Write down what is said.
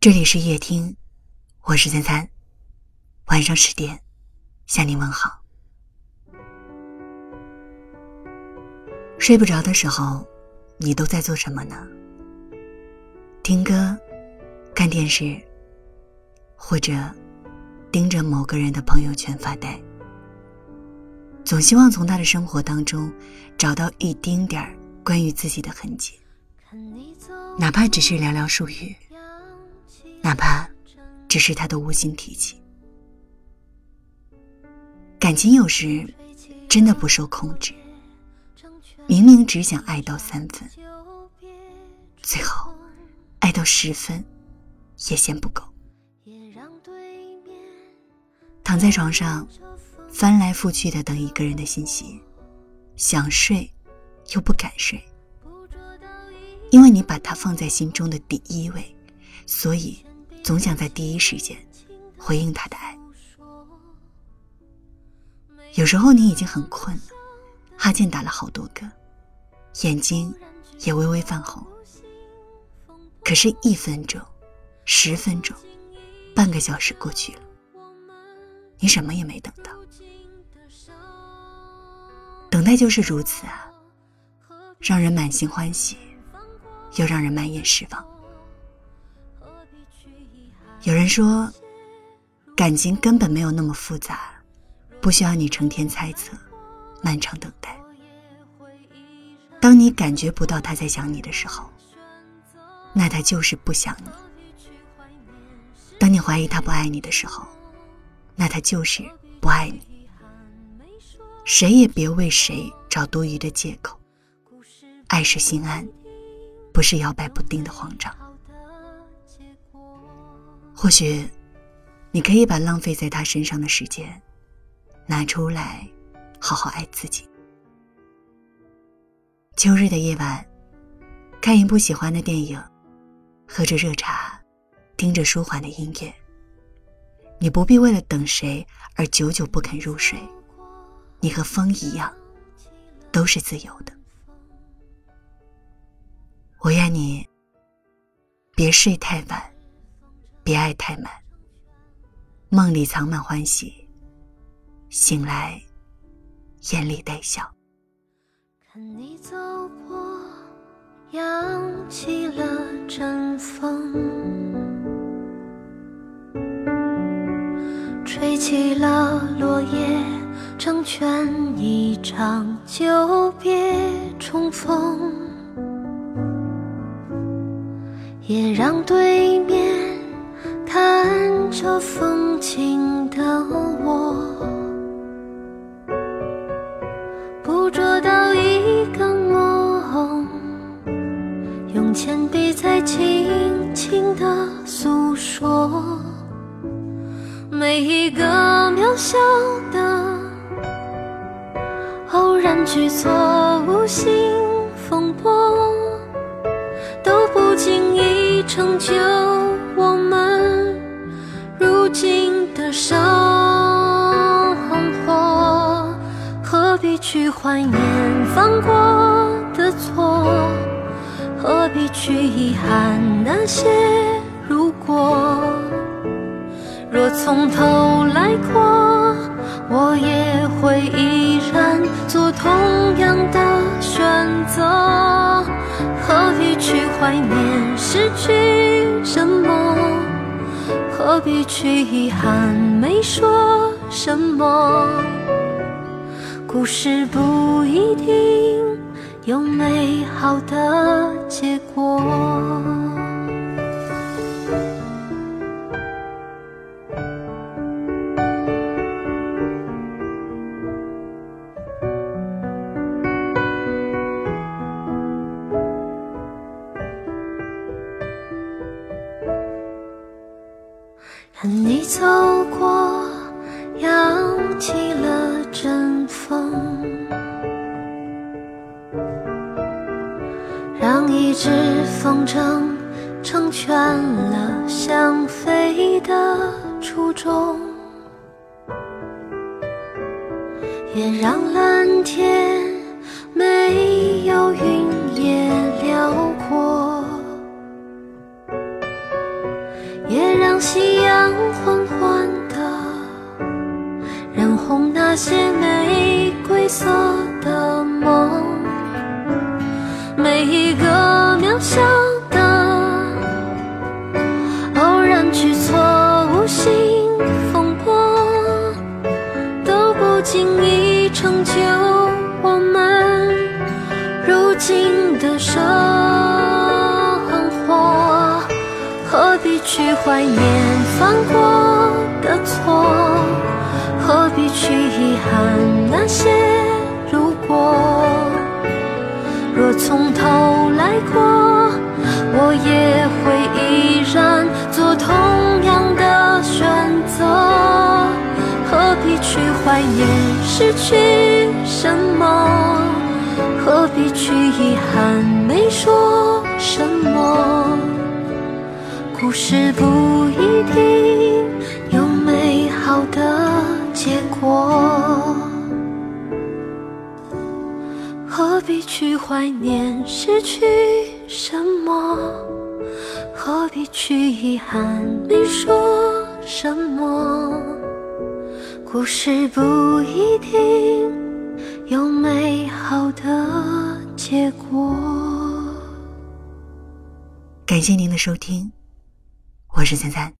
这里是夜听，我是三三，晚上十点向你问好。睡不着的时候，你都在做什么呢？听歌、看电视，或者盯着某个人的朋友圈发呆，总希望从他的生活当中找到一丁点儿关于自己的痕迹，哪怕只是寥寥数语。哪怕只是他的无心提起，感情有时真的不受控制。明明只想爱到三分，最后爱到十分也嫌不够。躺在床上，翻来覆去的等一个人的信息，想睡又不敢睡，因为你把他放在心中的第一位，所以。总想在第一时间回应他的爱。有时候你已经很困了，哈欠打了好多个，眼睛也微微泛红。可是，一分钟、十分钟、半个小时过去了，你什么也没等到。等待就是如此啊，让人满心欢喜，又让人满眼失望。有人说，感情根本没有那么复杂，不需要你成天猜测、漫长等待。当你感觉不到他在想你的时候，那他就是不想你；当你怀疑他不爱你的时候，那他就是不爱你。谁也别为谁找多余的借口。爱是心安，不是摇摆不定的慌张。或许，你可以把浪费在他身上的时间拿出来，好好爱自己。秋日的夜晚，看一部喜欢的电影，喝着热茶，听着舒缓的音乐。你不必为了等谁而久久不肯入睡。你和风一样，都是自由的。我愿你别睡太晚。别爱太满，梦里藏满欢喜，醒来眼里带笑。看你走过，扬起了阵风，吹起了落叶，成全一场久别重逢，每一个渺小的偶然举措，无心风波，都不经意成就我们。如今的生活，何必去怀念犯过的错？何必去遗憾那些如果？若从头来过，我也会依然做同样的选择。何必去怀念失去什么？何必去遗憾没说什么？故事不一定有美好的结果。走过，扬起了阵风，让一只风筝成全了想飞的初衷，也让蓝天没有云也辽阔。也让心色的梦。每一个渺小的偶然举措，无心风波，都不经意成就我们如今的生活。何必去怀念犯过的错？何必去遗憾那些如果？若从头来过，我也会依然做同样的选择。何必去怀念失去什么？何必去遗憾没说什么？故事不一定有美好的结果。何必去怀念失去什么？何必去遗憾没说什么？故事不一定有美好的结果。感谢您的收听，我是三三。